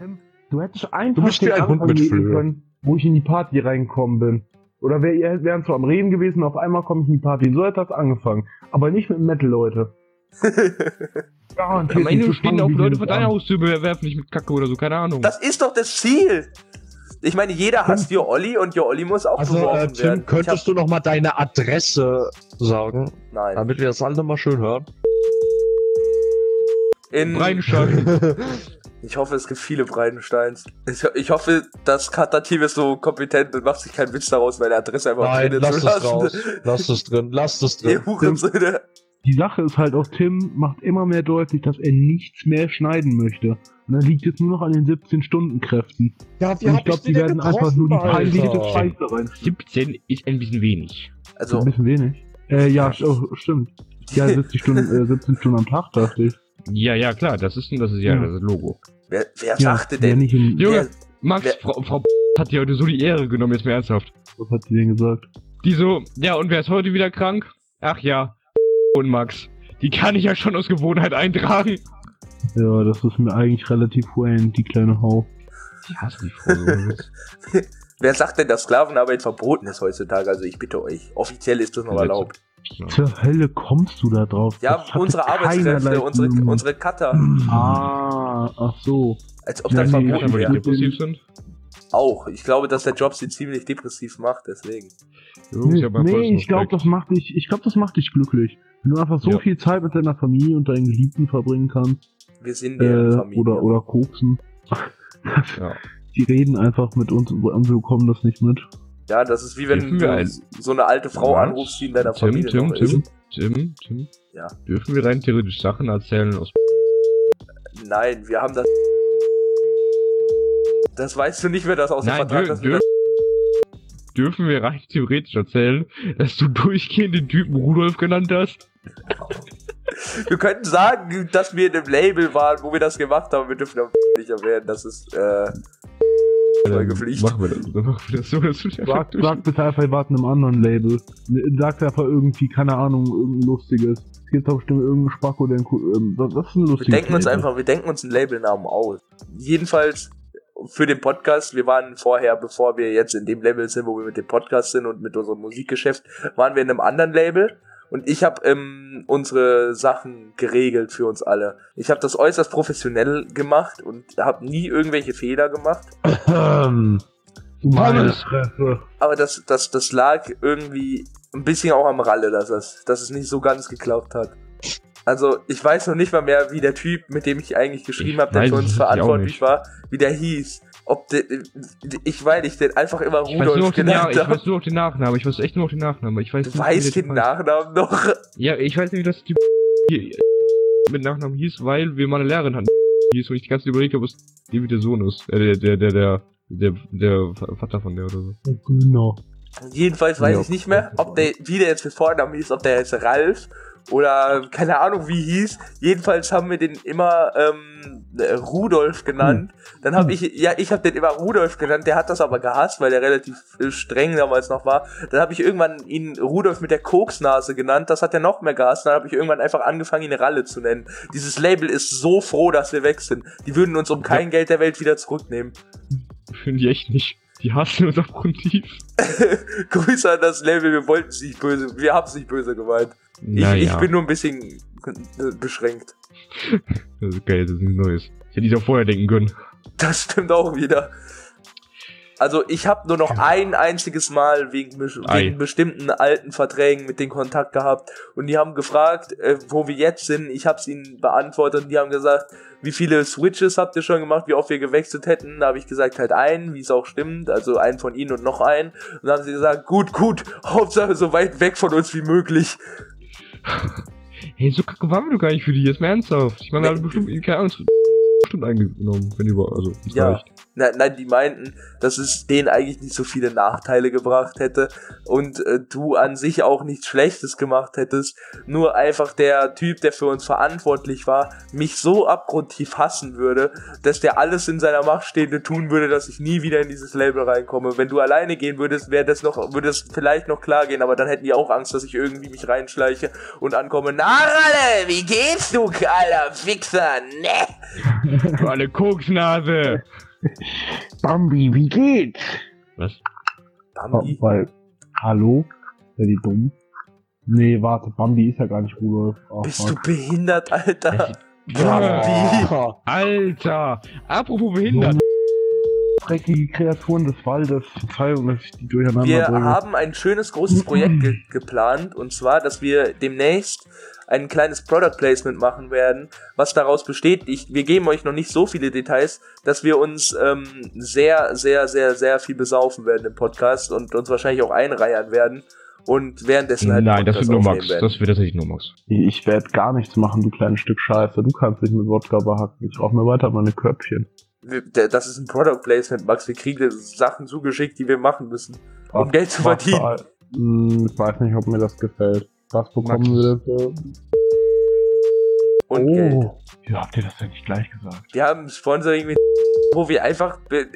Tim, du hättest einfach Du bist wie ein Hund mit können, wo ich in die Party reingekommen bin. Oder wir ihr wären zwar am Reden gewesen, auf einmal komme ich in die Party. So hat das angefangen. Aber nicht mit Metal, Leute. Garantiert. Am Ende nicht stehen auch Leute nicht vor deiner. Haustür bewerfen dich mit Kacke oder so, keine Ahnung. Das ist doch das Ziel. Ich meine, jeder hasst Jo Olli und Jo Olli muss auch Also, äh, Tim, werden. könntest du noch mal deine Adresse sagen, nein. damit wir das alle mal schön hören? In, Reinstein. ich hoffe, es gibt viele Breidensteins. Ich, ich hoffe, das Kata-Team ist so kompetent und macht sich keinen Witz daraus, meine Adresse einfach Nein, drinnen lass es raus. Lass es drin, lass es drin. Hurensöhne. Die Sache ist halt auch, Tim macht immer mehr deutlich, dass er nichts mehr schneiden möchte. Und dann liegt jetzt nur noch an den 17-Stunden-Kräften. Ja, Und ich glaube, die werden einfach nur die peinlichste Scheiße rein. 17 ist ein bisschen wenig. Also, Ein bisschen wenig. Äh, ja, oh, stimmt. Ja, 70 Stunden, äh, 17 Stunden am Tag, dachte ich. Ja, ja, klar, das ist, das ist ja, Ja. das Logo. wer, wer Ja, sagte wer denn? nicht in, Junge, Wer, Max, wer- Frau, Frau hat dir heute so die Ehre genommen, jetzt mal ernsthaft. was hat sie denn gesagt? Die so, ja, und wer ist heute wieder krank? Ach ja, und Max. Die kann ich ja schon aus Gewohnheit eintragen. Ja, das ist mir eigentlich relativ wayne, die kleine Hau. Ich hasse die Frau wer sagt denn, dass Sklavenarbeit verboten ist heutzutage? Also, ich bitte euch. Offiziell ist das noch Ja, erlaubt. Zur Hölle kommst du da drauf? Ja, unsere Arbeitskräfte, unsere, unsere Cutter. Ah, ach so. Als ob Ja, das nee, verboten wäre. depressiv sind. Auch. Ich glaube, dass der Job sie ziemlich depressiv macht, deswegen. Jungs, Nee, beim nee ich glaube, das macht dich, ich glaube, das macht dich glücklich. Wenn du einfach so Ja. viel Zeit mit deiner Familie und deinen Geliebten verbringen kannst, Wir sind deren äh, Familie. oder, oder koksen. Ja. Die reden einfach mit uns und wir bekommen das nicht mit. Ja, das ist wie wenn du wir ein- so eine alte Frau Was? anrufst, die in deiner Tim, Familie Tim, noch ist. Tim, Tim, Tim. Ja. Dürfen wir rein theoretisch Sachen erzählen aus. Nein, wir haben das. Das weißt du nicht mehr, das aus dem Nein, Vertrag, dass wir dür dürfen wir rein theoretisch erzählen, dass du durchgehend den Typen Rudolf genannt hast? Wir könnten sagen, dass wir in einem Label waren, wo wir das gemacht haben. Wir dürfen aber nicht erwähnen, das ist, äh, Folgepflicht. Machen wir das, dann machen wir das so, wir Sag, sag bitte einfach, wir warten einem anderen Label. Sag einfach irgendwie, keine Ahnung, irgendein lustiges. Es gibt doch bestimmt irgendeinen Spacko, der ein, cool- ähm, was was ist ein wir lustiges denken uns Label? einfach, wir denken uns einen Labelnamen aus. Jedenfalls für den Podcast, wir waren vorher, bevor wir jetzt in dem Label sind, wo wir mit dem Podcast sind und mit unserem Musikgeschäft, waren wir in einem anderen Label und ich habe ähm, unsere Sachen geregelt für uns alle. Ich habe das äußerst professionell gemacht und habe nie irgendwelche Fehler gemacht. Meine. Fresse. Aber das, das, das lag irgendwie ein bisschen auch am Ralle, dass es, dass es nicht so ganz geklappt hat. Also, ich weiß noch nicht mal mehr, wie der Typ, mit dem ich eigentlich geschrieben habe, der für uns verantwortlich war, wie der hieß. Ob der, ich weil ich den einfach immer Ich weiß, Rudolf den Nach genannt ich habe. weiß nur noch den Nachnamen. Ich weiß echt nur noch den Nachnamen. Ich weiß Du nicht, wie weißt den heißt. Nachnamen noch. Ja, ich weiß nicht, wie das Typ hier mit Nachnamen hieß, weil wir mal eine Lehrerin hatten, die hieß und ich die ganze Zeit überlegt habe, was David der Sohn ist. Äh, der, der, der, der, der, der Vater von der oder so. Genau. Jedenfalls weiß Ja. ich nicht mehr, ob der, wie der jetzt mit Vornamen hieß, ob der jetzt Ralf oder keine Ahnung wie hieß. Jedenfalls haben wir den immer ähm, äh, Rudolf genannt. Dann habe ich, ja, ich habe den immer Rudolf genannt. Der hat das aber gehasst, weil der relativ äh, streng damals noch war. Dann habe ich irgendwann ihn Rudolf mit der Koksnase genannt. Das hat er noch mehr gehasst. Dann habe ich irgendwann einfach angefangen, ihn Ralle zu nennen. Dieses Label ist so froh, dass wir weg sind. Die würden uns um kein Geld der Welt wieder zurücknehmen. Finden die echt nicht. Die hassen uns abgrundtief. Grüße an das Label, wir wollten es nicht böse, wir haben es nicht böse gemeint. Ich, Naja, ich bin nur ein bisschen äh, beschränkt. das ist geil, das ist nichts Neues. Ich hätte die doch vorher denken können. Das stimmt auch wieder. Also ich habe nur noch ein einziges Mal wegen, wegen bestimmten alten Verträgen mit denen Kontakt gehabt und die haben gefragt, äh, wo wir jetzt sind. Ich habe es ihnen beantwortet und die haben gesagt, wie viele Switches habt ihr schon gemacht, wie oft wir gewechselt hätten. Da habe ich gesagt, halt einen, wie es auch stimmt, also einen von ihnen und noch einen. Und dann haben sie gesagt, gut, gut, Hauptsache so weit weg von uns wie möglich. Hey, so kacke waren wir doch gar nicht für die, jetzt mal ernsthaft. Ich meine, wir haben bestimmt, keine Ahnung, bestimmt eingenommen, wenn über, also, das Ja. reicht. Nein, die meinten, dass es denen eigentlich nicht so viele Nachteile gebracht hätte und äh, du an sich auch nichts Schlechtes gemacht hättest. Nur einfach der Typ, der für uns verantwortlich war, mich so abgrundtief hassen würde, dass der alles in seiner Macht Stehende tun würde, dass ich nie wieder in dieses Label reinkomme. Wenn du alleine gehen würdest, wäre das noch, würde es vielleicht noch klar gehen, aber dann hätten die auch Angst, dass ich irgendwie mich reinschleiche und ankomme. Na, Ralle, wie geht's du, alter Fixer? Ne? Du alle Koksnase! Bambi, wie geht's? Was? Bambi. Weil, hallo? Ist die dumm? Nee, warte, Bambi ist ja gar nicht Rudolf. Oh, Bist du fuck. behindert, Alter? Bambi! Alter! Apropos behindert! Dreckige Kreaturen des Waldes. Verzeihung, dass ich die durcheinander Wir bringe. haben ein schönes großes Projekt ge geplant und zwar, dass wir demnächst ein kleines Product Placement machen werden, was daraus besteht. Ich, wir geben euch noch nicht so viele Details, dass wir uns ähm, sehr, sehr, sehr, sehr viel besaufen werden im Podcast und uns wahrscheinlich auch einreihen werden und währenddessen halt Nein, das wird nur Max. werden. Das wird tatsächlich nur Max. Ich werde gar nichts machen, du kleines Stück Scheiße. Du kannst dich mit Wodka behacken. Ich rauche mir weiter meine Körbchen. Das ist ein Product Placement, Max. Wir kriegen dir Sachen zugeschickt, die wir machen müssen, um Was- Geld zu verdienen. Hm, Ich weiß nicht, ob mir das gefällt. Was bekommen Max. wir dafür? Und Geld. Oh, ja, habt ihr das denn nicht gleich gesagt? Wir haben Sponsoring mit wo wir einfach äh,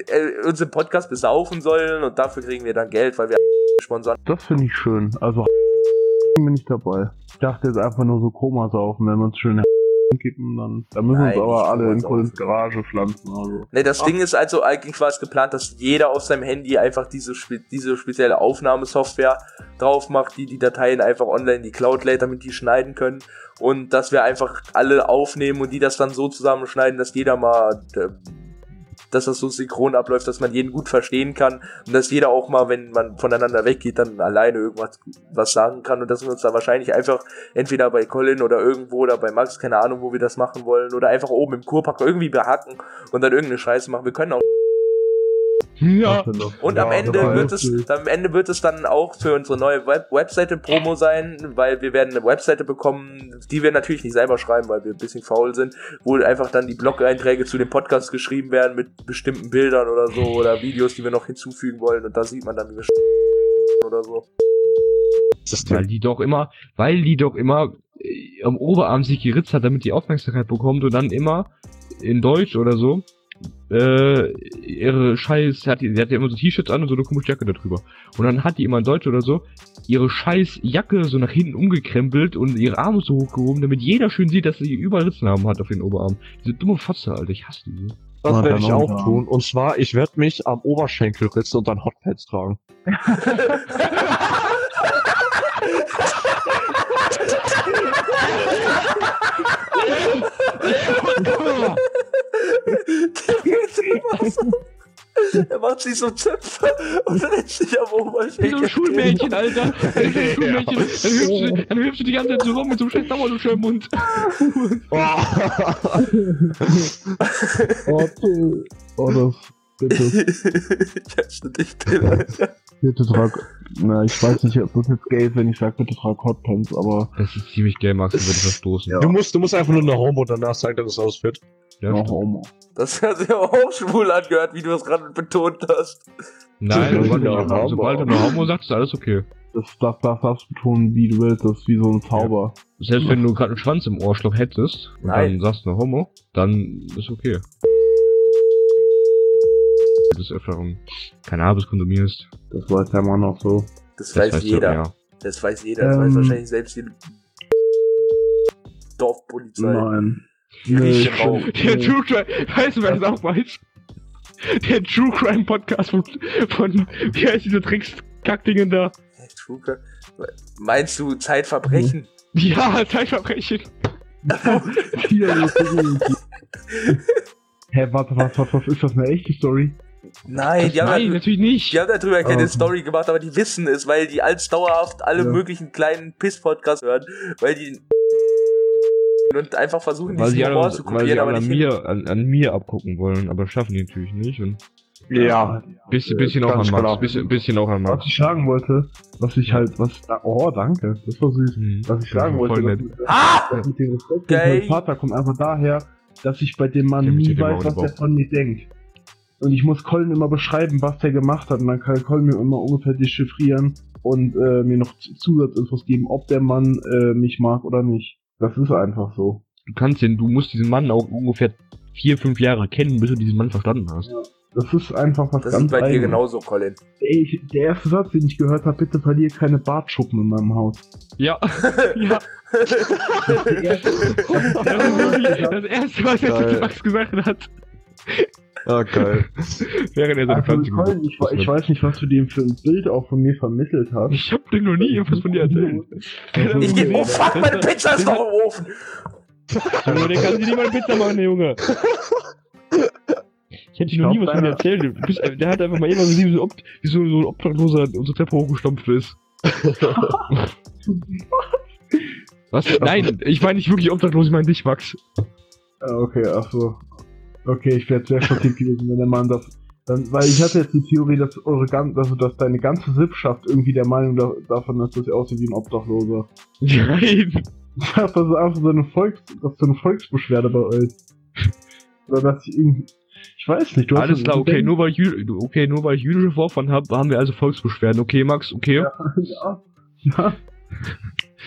unseren Podcast besaufen sollen und dafür kriegen wir dann Geld, weil wir sponsern. Das finde ich schön. Also bin ich dabei. Ich dachte jetzt einfach nur so Koma saufen, wenn wir uns schön geben, dann, dann müssen wir Nein, uns aber alle in Collins Garage pflanzen. Also. Ne, das Ding ist also, eigentlich war es geplant, dass jeder auf seinem Handy einfach diese, spe diese spezielle Aufnahmesoftware drauf macht, die die Dateien einfach online in die Cloud lädt, damit die schneiden können. Und dass wir einfach alle aufnehmen und die das dann so zusammenschneiden, dass jeder mal, äh, dass das so synchron abläuft, dass man jeden gut verstehen kann und dass jeder auch mal, wenn man voneinander weggeht, dann alleine irgendwas was sagen kann und dass wir uns da wahrscheinlich einfach entweder bei Colin oder irgendwo oder bei Max, keine Ahnung, wo wir das machen wollen, oder einfach oben im Kurpark irgendwie behacken und dann irgendeine Scheiße machen. Wir können auch. Ja! Und am Ende das wird es, am Ende wird es dann auch für unsere neue Web Webseite Promo sein, weil wir werden eine Webseite bekommen, die wir natürlich nicht selber schreiben, weil wir ein bisschen faul sind, wo einfach dann die Blog-Einträge zu dem Podcast geschrieben werden mit bestimmten Bildern oder so oder Videos, die wir noch hinzufügen wollen. Und da sieht man dann, wie wir oder so. das ist Weil die doch immer, weil die doch immer äh, am Oberarm sich geritzt hat, damit die Aufmerksamkeit bekommt und dann immer in Deutsch oder so äh, ihre scheiß, sie hat, sie hat ja immer so T-Shirts an und so eine komische Jacke darüber. Und dann hat die immer in Deutsch oder so ihre scheiß Jacke so nach hinten umgekrempelt und ihre Arme so hochgehoben, damit jeder schön sieht, dass sie überall Ritzen haben hat auf den Oberarm. Diese dumme Fotze, Alter, ich hasse die. Das werde ich dann auch tun. Und zwar, ich werde mich am Oberschenkel ritzen und dann Hotpads tragen. sich so Zöpfe und dann sich am Wie so ein Oberschenkel. Schulmädchen, Alter. Wie so ein Schulmädchen. Dann hüpfst, du, dann hüpfst du die ganze Zeit so rum mit so einem scheiß Dauerlutscher im Mund. Oh, oh das. Bitte, ich hasse dich, Alter. bitte trag. Na, ich weiß nicht, ob das jetzt gay ist, wenn ich sage, bitte trag Hotpants, aber Das ist ziemlich gay, Max, das würde ich verstoßen. Ja. Du musst, du musst einfach nur eine Homo danach sagen, dass es ausfit. Ja, stimmt. Homo. Das hat sich aber auch schwul angehört, wie du es gerade betont hast. Nein, sobald du, Ja, noch, sobald du noch Homo sagst, ist alles okay. Das, das, das darfst du tun, wie du willst, das ist wie so ein Zauber. Selbst wenn du gerade einen Schwanz im Ohrschloch hättest und Nein. dann sagst du eine Homo, dann ist okay. Du des Öfteren Cannabis konsumierst. Das weiß der Mann auch so. Das, Das weiß weißt du, jeder. ja. Das weiß jeder. Das Ähm. weiß wahrscheinlich selbst die Dorfpolizei. Nein. Riechen ich bin- Der True Crime, weißt du, wer das auch weiß? Der True Crime Podcast von, von wie heißt diese Trickskackdingen da? Hey, Trucker. Meinst du Zeitverbrechen? Ja, Zeitverbrechen. Hä, warte, was, was, was ist das eine echte Story? Nein, die haben, Nein, da, natürlich nicht. die haben darüber keine Okay. Story gemacht, aber die wissen es, weil die als dauerhaft alle Ja. möglichen kleinen Piss-Podcasts hören, weil die und einfach versuchen, weil diesen sie, Humor zu weil kopieren, sie aber an mir, an, an mir abgucken wollen, aber schaffen die natürlich nicht. Und Ja. bisschen, bisschen auch an Max, bisschen, bisschen auch an Was Max. ich sagen wollte, was ich halt, was, oh, danke, das war süß. Hm. Was ich sagen wollte, Voll das nett. mit, Ah! das mit dem Respekt meinem Vater kommt einfach daher, dass ich bei dem Mann nie weiß, was der von mir denkt. Und ich muss Colin immer beschreiben, was der gemacht hat. Und dann kann Colin mir immer ungefähr dechiffrieren und äh, mir noch Zusatzinfos geben, ob der Mann äh, mich mag oder nicht. Das ist einfach so. Du kannst den, du musst diesen Mann auch ungefähr vier, fünf Jahre kennen, bis du diesen Mann verstanden hast. Das ist einfach was Das ganz ist bei dir genauso, Colin. Ey, ich, der erste Satz, den ich gehört habe, bitte verlier keine Bartschuppen in meinem Haus. Ja. ja. Das ist der erste- Das das erste, was er zu Max gesagt hat, Ah, geil. während er seine Also, Pflanze Colin, ich, ich weiß nicht, was du dem für ein Bild auch von mir vermittelt hast. Ich hab dir noch nie irgendwas von dir erzählt. Also, Ich geh, oh fuck, meine Pizza ist noch im Ofen. Junge, der kann sich nicht mal eine Pizza machen, der Junge. Ich hätte dir noch nie was von dir erzählt. Bist, der hat einfach mal irgendwann gesehen, wie so, so, so ein Obdachloser unsere Treppe hochgestampft ist. Was? Nein, ich meine nicht wirklich obdachlos, ich meine dich, Max. Ah, Okay, ach so. Okay, ich wäre sehr schockiert gewesen, wenn der Mann das. Dann, weil ich hatte jetzt die Theorie, dass eure gan also dass deine ganze Sippschaft irgendwie der Meinung da, davon ist, dass ihr aussieht wie ein Obdachloser. Nein. Ich dachte, das ist einfach so eine Volks, das ist so eine Volksbeschwerde bei euch. Oder dass ich irgendwie. Ich weiß nicht, du hast Alles klar, okay, nur weil ich, okay, nur weil ich jüdische Vorfahren habe, haben wir also Volksbeschwerden. Okay, Max, okay. Ja. Ja. Ja.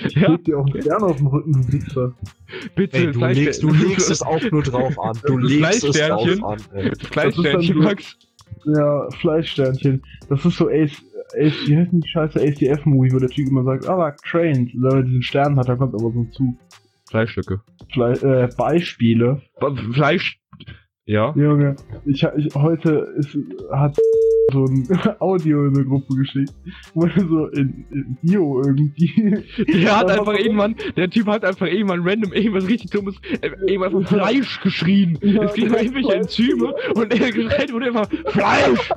Ich Ja, leg dir auch gerne auf den Rücken, du Wichser. bitte, Ey, du legst, du legst es auch nur drauf an. Du legst es drauf Fleischsternchen. an. Ey. Fleischsternchen, Das ist dann so- Max. Ja, Fleischsternchen. Das ist so Ace, Ace, wie heißt denn die scheiße ACF-Movie, wo der Typ immer sagt, ah, Trains. Und wenn er diesen Stern hat, dann kommt aber so ein Zug. Fleischstücke. Fle äh, Beispiele. Ba- Fleisch. Ja. Junge, ich, ha- ich heute ist, hat so ein Audio in eine Gruppe geschickt, wo er so in, in Bio irgendwie. Der hat einfach irgendwann, der Typ hat einfach irgendwann random irgendwas richtig dummes, äh, irgendwann von Fleisch geschrien. Ja, es ging genau, um irgendwelche. Enzyme und er geschreit wurde einfach Fleisch!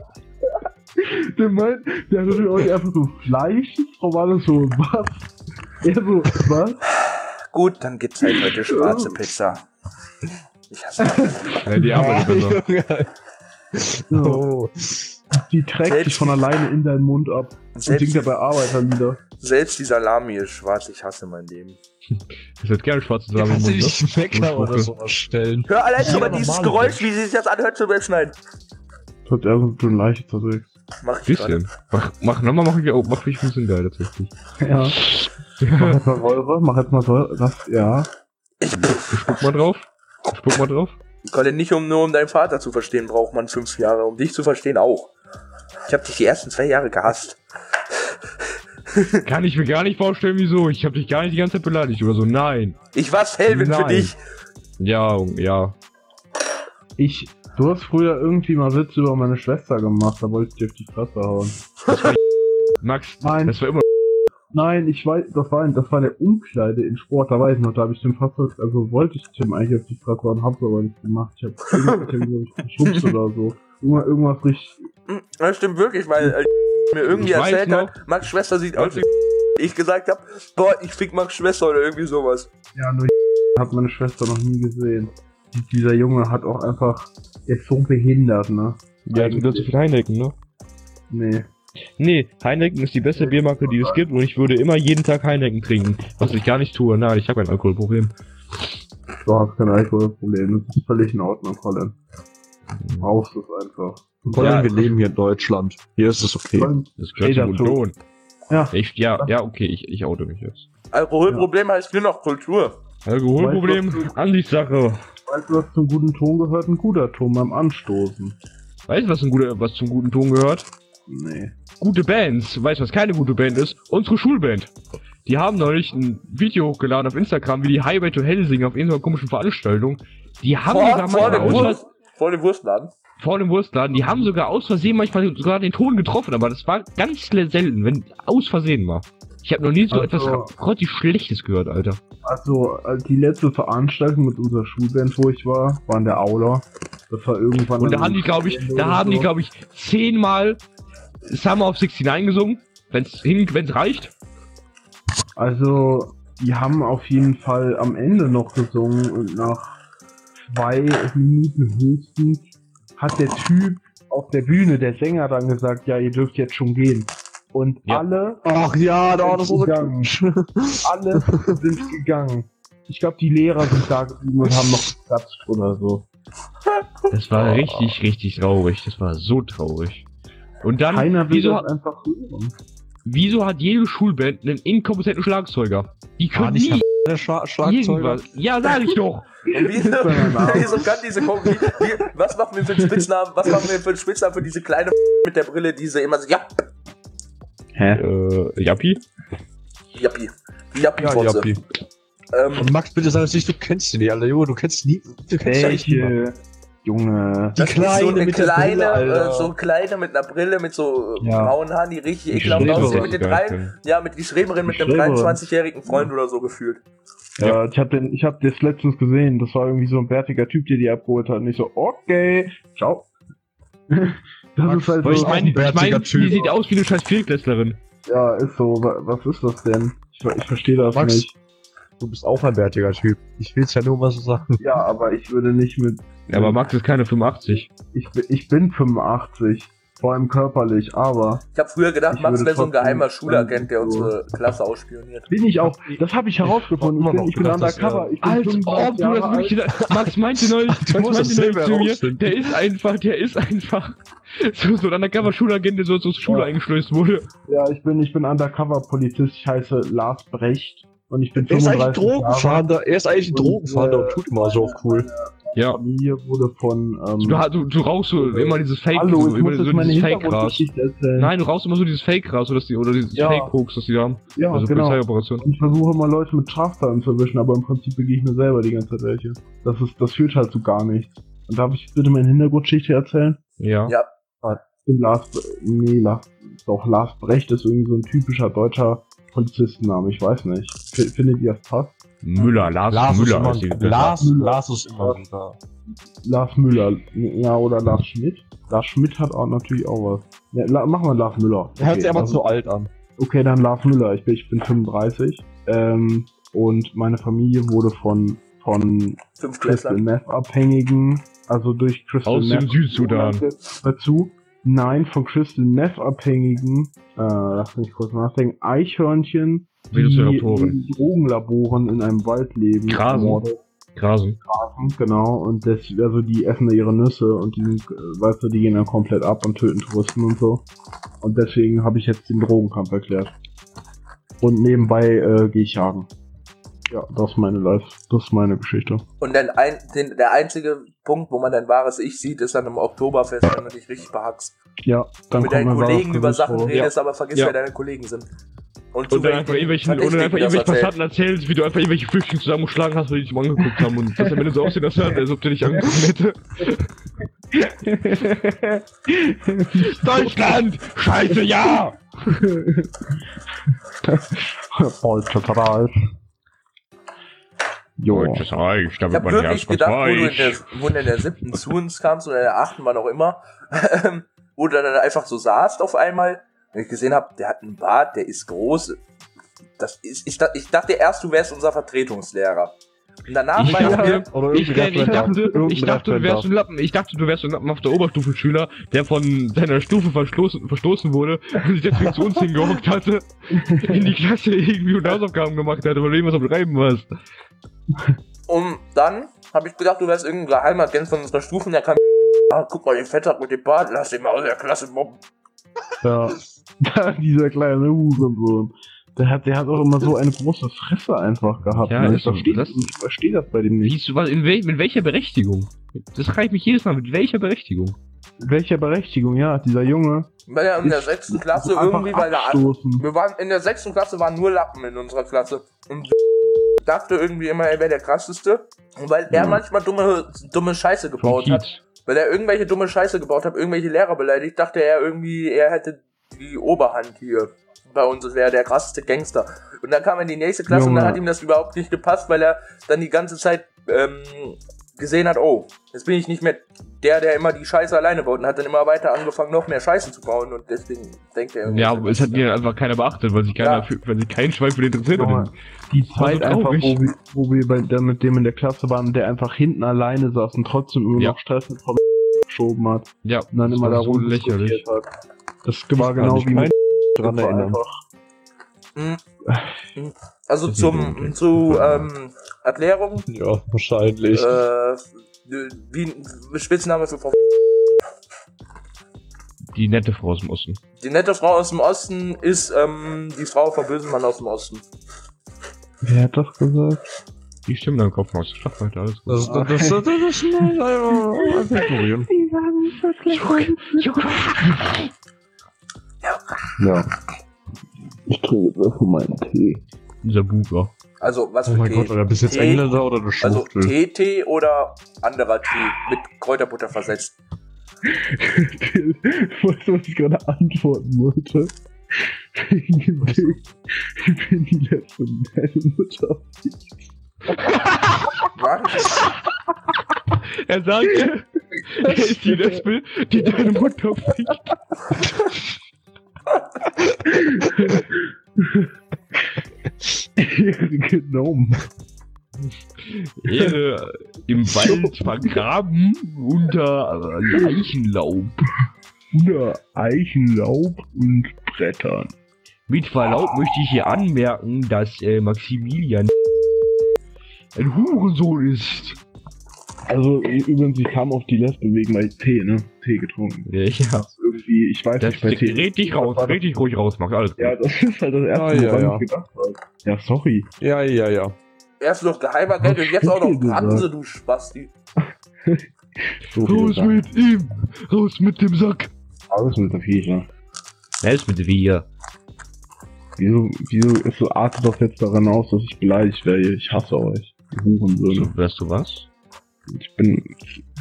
Der meint, der hat natürlich auch einfach so Fleisch. Frau war das so, was? Er so, was? Gut, dann gibt's halt heute schwarze Pizza. Ich hasse das. Ja, die besser. So, Oh. Die trägt Selbst- sich von alleine in deinen Mund ab und singt Selbst, dabei Arbeiterlieder. selbst die Salami ist schwarz. Ich hasse mein Leben. Das hat gerne schwarze Samen im Mund, ne? nicht Wecker oder sowas stellen? Hör allein schon Ja, mal dieses Geräusch, wie sich das anhört zum Webschneiden. Das hat er so eine Leiche zersägt. Mach ich. Bisschen. Mach, mach, nochmal mach ich auch, mach ich ein bisschen geil, tatsächlich. Ja. Mach jetzt mal Säure, mach jetzt mal Säure. Das, ja. Spuck mal drauf. Spuck mal drauf. Colin, nicht um nur um deinen Vater zu verstehen, braucht man fünf Jahre. Um dich zu verstehen auch. Ich habe dich die ersten zwei Jahre gehasst. Kann ich mir gar nicht vorstellen, wieso. Ich habe dich gar nicht die ganze Zeit beleidigt oder so. Nein. Ich war Helvin für dich. Ja, ja. Ich, du hast früher irgendwie mal Witze über meine Schwester gemacht, da wollte ich dir auf die Fresse hauen. Max, Nein, das war immer. nein, ich weiß, das war, das war der Umkleide in Sport, da weiß ich noch, da habe ich dem fast, also wollte ich Tim eigentlich auf die Fresse hauen, hab's aber nicht gemacht. Ich hab irgendwie geschubst oder so. Irgendwas, irgendwas richtig, Hm, Das stimmt wirklich, weil äh, mir irgendwie Ich erzählt noch. hat, Max Schwester sieht aus wie ich gesagt habe, boah, ich fick Max Schwester oder irgendwie sowas. ja, nur hat meine Schwester noch nie gesehen. Die- Dieser Junge hat auch einfach, der ist so behindert, ne? Ja, du willst zu viel Heineken, ne? Nee. Nee, Heineken ist die beste Biermarke, die es gibt und ich würde immer jeden Tag Heineken trinken. Was ich gar nicht tue. Nein, ich habe ein Alkoholproblem. Du hast kein Alkoholproblem, das ist völlig in Ordnung, Colin. Brauchst es einfach. Colin, Ja. wir leben hier in Deutschland. Hier ist es okay. Das gehört Ey, zum dazu. Ja, Ich, ja, ja, okay, ich, ich oute mich jetzt. Alkoholproblem heißt nur noch Kultur. Alkoholproblem, Ansichtssache. weißt du, was zum guten Ton gehört? Ein guter Ton beim Anstoßen. Weißt du, was, ein guter, was zum guten Ton gehört? Nee. Gute Bands. Weißt du, was keine gute Band ist? Unsere Schulband. Die haben neulich ein Video hochgeladen auf Instagram, wie die Highway to Hell singen auf irgendeiner komischen Veranstaltung. Die haben sogar Vor, vor, manchmal dem aus, Wurst, vor dem Wurstladen. vor dem Wurstladen, die haben sogar aus Versehen manchmal sogar den Ton getroffen, aber das war ganz selten, wenn aus Versehen war. Ich habe noch nie so Also- etwas grottig Schlechtes gehört, Alter. Also, die letzte Veranstaltung mit unserer Schulband, wo ich war, war in der Aula. Das war irgendwann. Und da haben die, glaube ich, da haben die, so. glaube ich, zehnmal Summer of 69 gesungen, wenn's hin, wenn's reicht. Also, die haben auf jeden Fall am Ende noch gesungen und nach zwei Minuten höchstens hat der Typ auf der Bühne, der Sänger, dann gesagt, ja, ihr dürft jetzt schon gehen. Und Ja. alle, Ach ja, da das so gegangen. alle sind gegangen. Ich glaube, die Lehrer sind da geblieben und haben noch geklatscht oder so. Das war richtig, richtig traurig. Das war so traurig. Und dann, Keiner will wieso, das einfach hören. wieso hat jede Schulband einen inkompetenten Schlagzeuger? Die können nicht nie der Schla Schlagzeuger. Ja, sag ich doch. Und wieso, wieso kann diese Kom wie, wie, Was machen wir für einen Spitznamen? Was machen wir für einen Spitznamen für diese kleine mit der Brille, diese immer so, ja, Hä? Äh, Jappi? Jappi. Jappi, Ja. Jappi. Ähm, Und Max, bitte sag uns nicht, du kennst die nicht, Alter. Junge, du kennst nie. Du kennst. Welche? Junge. Die das ist so Kleine eine mit der kleine, Brille, Alter. äh, so kleine mit einer Brille, mit so äh, Ja. braunen Haaren, die richtig ekelhaft aussehen. Mit den drei, ja, mit die Schreberin mit einem Schreberin. 23-jährigen Freund oder so gefühlt. Ja, ich hab den, ich hab das letztens gesehen. Das war irgendwie so ein bärtiger Typ, der die abgeholt hat. Und ich so, okay, ciao. das Max, ist halt so. ich meine, ich bärtiger mein, die Typ. sieht aus wie eine scheiß Viertklässlerin. ja, ist so. Wa- Was ist das denn? Ich, ich verstehe das Max, nicht. du bist auch ein bärtiger Typ. Ich will's ja nur mal so sagen. Ja, aber ich würde nicht mit. Ja, aber Max ist keine 85. Ich, bin- ich bin 85. Vor allem körperlich, aber Ich habe früher gedacht, Ich Max wäre so ein geheimer Schulagent, der unsere Klasse ausspioniert. bin ich auch. Das habe ich herausgefunden. Ich Immer bin, noch ich bin undercover. er- Ich bin Als 35 ob du das wirklich Max meinte neulich, Du Max meinte neulich zu mir, der ist einfach, der ist einfach so, so ein Undercover-Schulagent, der so zur Schule Ja. eingeschleust wurde. Ja, ich bin, ich bin Undercover-Polizist. Ich heiße Lars Brecht. Und ich bin Er ist eigentlich 35 Jahre. Drogenfahnder. Er ist eigentlich ein Und, Drogenfahnder äh, und tut immer so auf cool. Ja. Familie wurde von. Ähm, Du, du, du rauchst so immer dieses Fake, Hallo, so, ich immer muss so meine dieses Fake-Gras. Nein, du rauchst immer so dieses Fake-Gras, oder, dieses Ja. Fake-Koks, das die haben. ja, also genau. Polizeioperation. Und ich versuche immer Leute mit Straftaten zu erwischen, aber im Prinzip begehe ich mir selber die ganze Zeit welche. Das ist, das führt halt zu gar nichts. Und darf ich bitte meine Hintergrundgeschichte erzählen? Ja. Ja. Ich bin Lars, nee, Lars, doch, Lars Brecht ist irgendwie so ein typischer deutscher Polizistenname, ich weiß nicht. F findet ihr das passt? Müller, Lars, Lars ist Müller. immer, heißt die- Lars, Müller. Lars ist immer da. Lars Müller, ja, oder Lars Schmidt? Lars Schmidt hat auch natürlich auch was. Ja, la, machen wir Lars Müller. Er hört sich aber also- zu alt an. Okay, dann Lars Müller. Ich bin, ich bin 35. Ähm, und meine Familie wurde von, von Crystal. Meth Abhängigen, also durch Crystal Aus dem Meth Südsudan. dazu. Nein, von Crystal Meth Abhängigen, äh, lass mich kurz nachdenken, Eichhörnchen, die in Drogenlaboren in einem Wald leben. Grasen. Grasen. haben, Genau, und das, also die essen da ihre Nüsse und die, sind, äh, weißt du, die gehen dann komplett ab und töten Touristen und so. Und deswegen habe ich jetzt den Drogenkampf erklärt. Und nebenbei äh, gehe ich jagen. Ja, das ist meine Life, das ist meine Geschichte. Und dann ein, den, der einzige Punkt, wo man dein wahres Ich sieht, ist dann im Oktoberfest, wenn du dich richtig behackst. Ja, dann mit kommt deinen Kollegen über Sachen vor. redest, aber vergisst, Ja. wer deine Kollegen sind. Und dann zufällig einfach irgendwelchen, und dann einfach das irgendwelche erzählt. Passanten erzählst, wie du einfach irgendwelche Flüchtlinge zusammengeschlagen hast, weil die dich mal angeguckt haben und das am Ende so aussehen, dass er, als ob der dich angeguckt hätte. Deutschland! Scheiße, ja! Deutsches Reich. Jo. Deutsches Reich, da Ich wird habe mein wirklich gedacht, wo du, in der, wo du in der siebten zu uns kamst oder in der achten, wann auch immer, ähm, wo du dann einfach so saßt auf einmal und ich gesehen habe, der hat einen Bart, der ist groß. Das ist, ich, ich dachte erst, du wärst unser Vertretungslehrer. Und danach Ich war ich dachte- Oder Ich, ich, Referendar. dachte, ich dachte, du wärst ein Lappen. Ich dachte, du wärst ein Lappen auf der Oberstufenschüler, der von seiner Stufe verstoßen, verstoßen wurde und sich deswegen zu uns hingehockt hatte, in die Klasse irgendwie und Hausaufgaben gemacht hatte, weil du irgendwas am Reiben warst. Und dann habe ich gedacht, du wärst irgendein Geheimagent von unserer Stufen, der kam, ah, guck mal, den Fettsack mit dem Bart, lass den mal aus der Klasse mobben. Ja. Dieser kleine Hurensohn. Der hat, der hat auch immer so eine große Fresse einfach gehabt. Ja, ne? ich so. verstehe Das- ich versteh das bei dem nicht. Du was, in wel, mit welcher Berechtigung? Das fragt mich jedes Mal, mit welcher Berechtigung? Welcher Berechtigung, ja, dieser Junge. Weil er in der sechsten Klasse irgendwie, weil er. Wir waren in der sechsten Klasse waren nur Lappen in unserer Klasse. Und dachte irgendwie immer, er wäre der krasseste. Und weil er Ja. manchmal dumme, dumme Scheiße gebaut hat, weil er irgendwelche dumme Scheiße gebaut hat, irgendwelche Lehrer beleidigt, dachte er irgendwie, er hätte die Oberhand hier. Bei uns es wäre der krasseste Gangster. Und dann kam er in die nächste Klasse und dann Junge. hat ihm das überhaupt nicht gepasst, weil er dann die ganze Zeit ähm, gesehen hat, oh, jetzt bin ich nicht mehr der, der immer die Scheiße alleine baut und hat dann immer weiter angefangen, noch mehr Scheiße zu bauen und deswegen denkt er irgendwie. Ja, aber es hat mir einfach keiner beachtet, weil sich keiner, Ja. für, weil sich kein Schwein für den interessiert hat. Die Zeit einfach, traurig. wo wir, wo wir bei, der mit dem in der Klasse waren, der einfach hinten alleine saß und trotzdem immer Ja. noch Stress mit Frau geschoben hat Ja, und dann das immer war da so lächerlich. hat. Das war genau wie mit dran einfach- Mhm. Also zum zu ähm, Erklärung, Ja, wahrscheinlich. äh, wie Spitzname für Frau Die nette Frau aus dem Osten. Die nette Frau aus dem Osten ist ähm, die Frau vom bösen Mann aus dem Osten. Wer hat das gesagt? Die Stimme in deinem Kopf aus. Schaff weiter, alles gut. Das, das, das, das, das ist schnell einfach, ignorieren. Ja. Ich trinke jetzt erstmal meinen Tee. Dieser Buga. Also, was Oh für mein Tee? Gott, oder bist jetzt Tee? Engländer oder du Also Schwuchtel? Tee-Tee oder anderer Tee mit Kräuterbutter versetzt? weißt du, was ich gerade antworten wollte? Wegen dem. Ich bin die letzte deine Mutter. Was? Er sagt, er ist die Lesbe, die deine Mutter fickt. Ehre genommen. Ehre im Wald vergraben unter Leichenlaub. Unter Eichenlaub und Brettern. Mit Verlaub möchte ich hier anmerken, dass äh, Maximilian ein Hurensohn ist. Also übrigens, ich kam auf die Lesbe wegen weil ich Tee, ne? Tee getrunken. Ja, ja. Irgendwie, ich weiß Das nicht, bei Tee. red dich raus, red dich ruhig raus, Max, alles gut. Ja, das ist halt das erste, Ah, ja, woran ja. ich gedacht habe. Ja, sorry. Ja, ja, ja. Erst noch Geheimagent und jetzt auch noch. Bremse, du Spasti. So Raus gesagt. mit ihm! Raus mit dem Sack! Alles mit der Viecher. Er ist mit wir. Wieso, wieso ist so artet das jetzt daran aus, dass ich beleidigt werde? Ich hasse euch. Die Hurensöhne. So, wärst du was? Ich bin,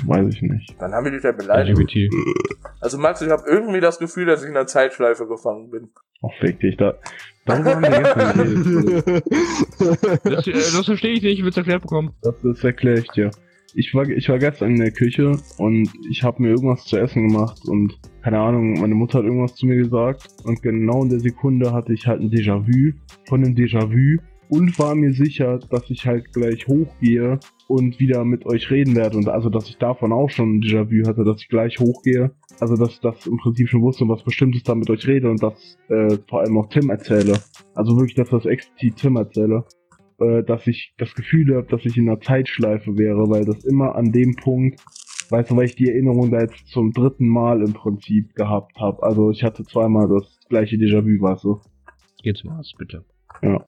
weiß ich nicht. Dann haben wir dich ja beleidigt. LGBT. Also Max, ich habe irgendwie das Gefühl, dass ich in einer Zeitschleife gefangen bin. Ach, fick dich da. Darüber haben wir gestern geredet. Das, äh, das verstehe ich nicht, ich will es erklärt bekommen. Das, das erkläre ich dir. Ich war, ich war gestern in der Küche und ich habe mir irgendwas zu essen gemacht und keine Ahnung, meine Mutter hat irgendwas zu mir gesagt und genau in der Sekunde hatte ich halt ein Déjà-vu von einem Déjà-vu und war mir sicher, dass ich halt gleich hochgehe und wieder mit euch reden werde und also, dass ich davon auch schon ein Déjà-vu hatte, dass ich gleich hochgehe. Also, dass das im Prinzip schon wusste und was Bestimmtes da mit euch rede und das äh, vor allem auch Tim erzähle. Also wirklich, dass das explizit Tim erzähle äh, dass ich das Gefühl habe, dass ich in einer Zeitschleife wäre, weil das immer an dem Punkt, weißt du, weil ich die Erinnerung da jetzt zum dritten Mal im Prinzip gehabt habe. Also ich hatte zweimal das gleiche Déjà-vu, weißt du. Jetzt war's, bitte. Ja.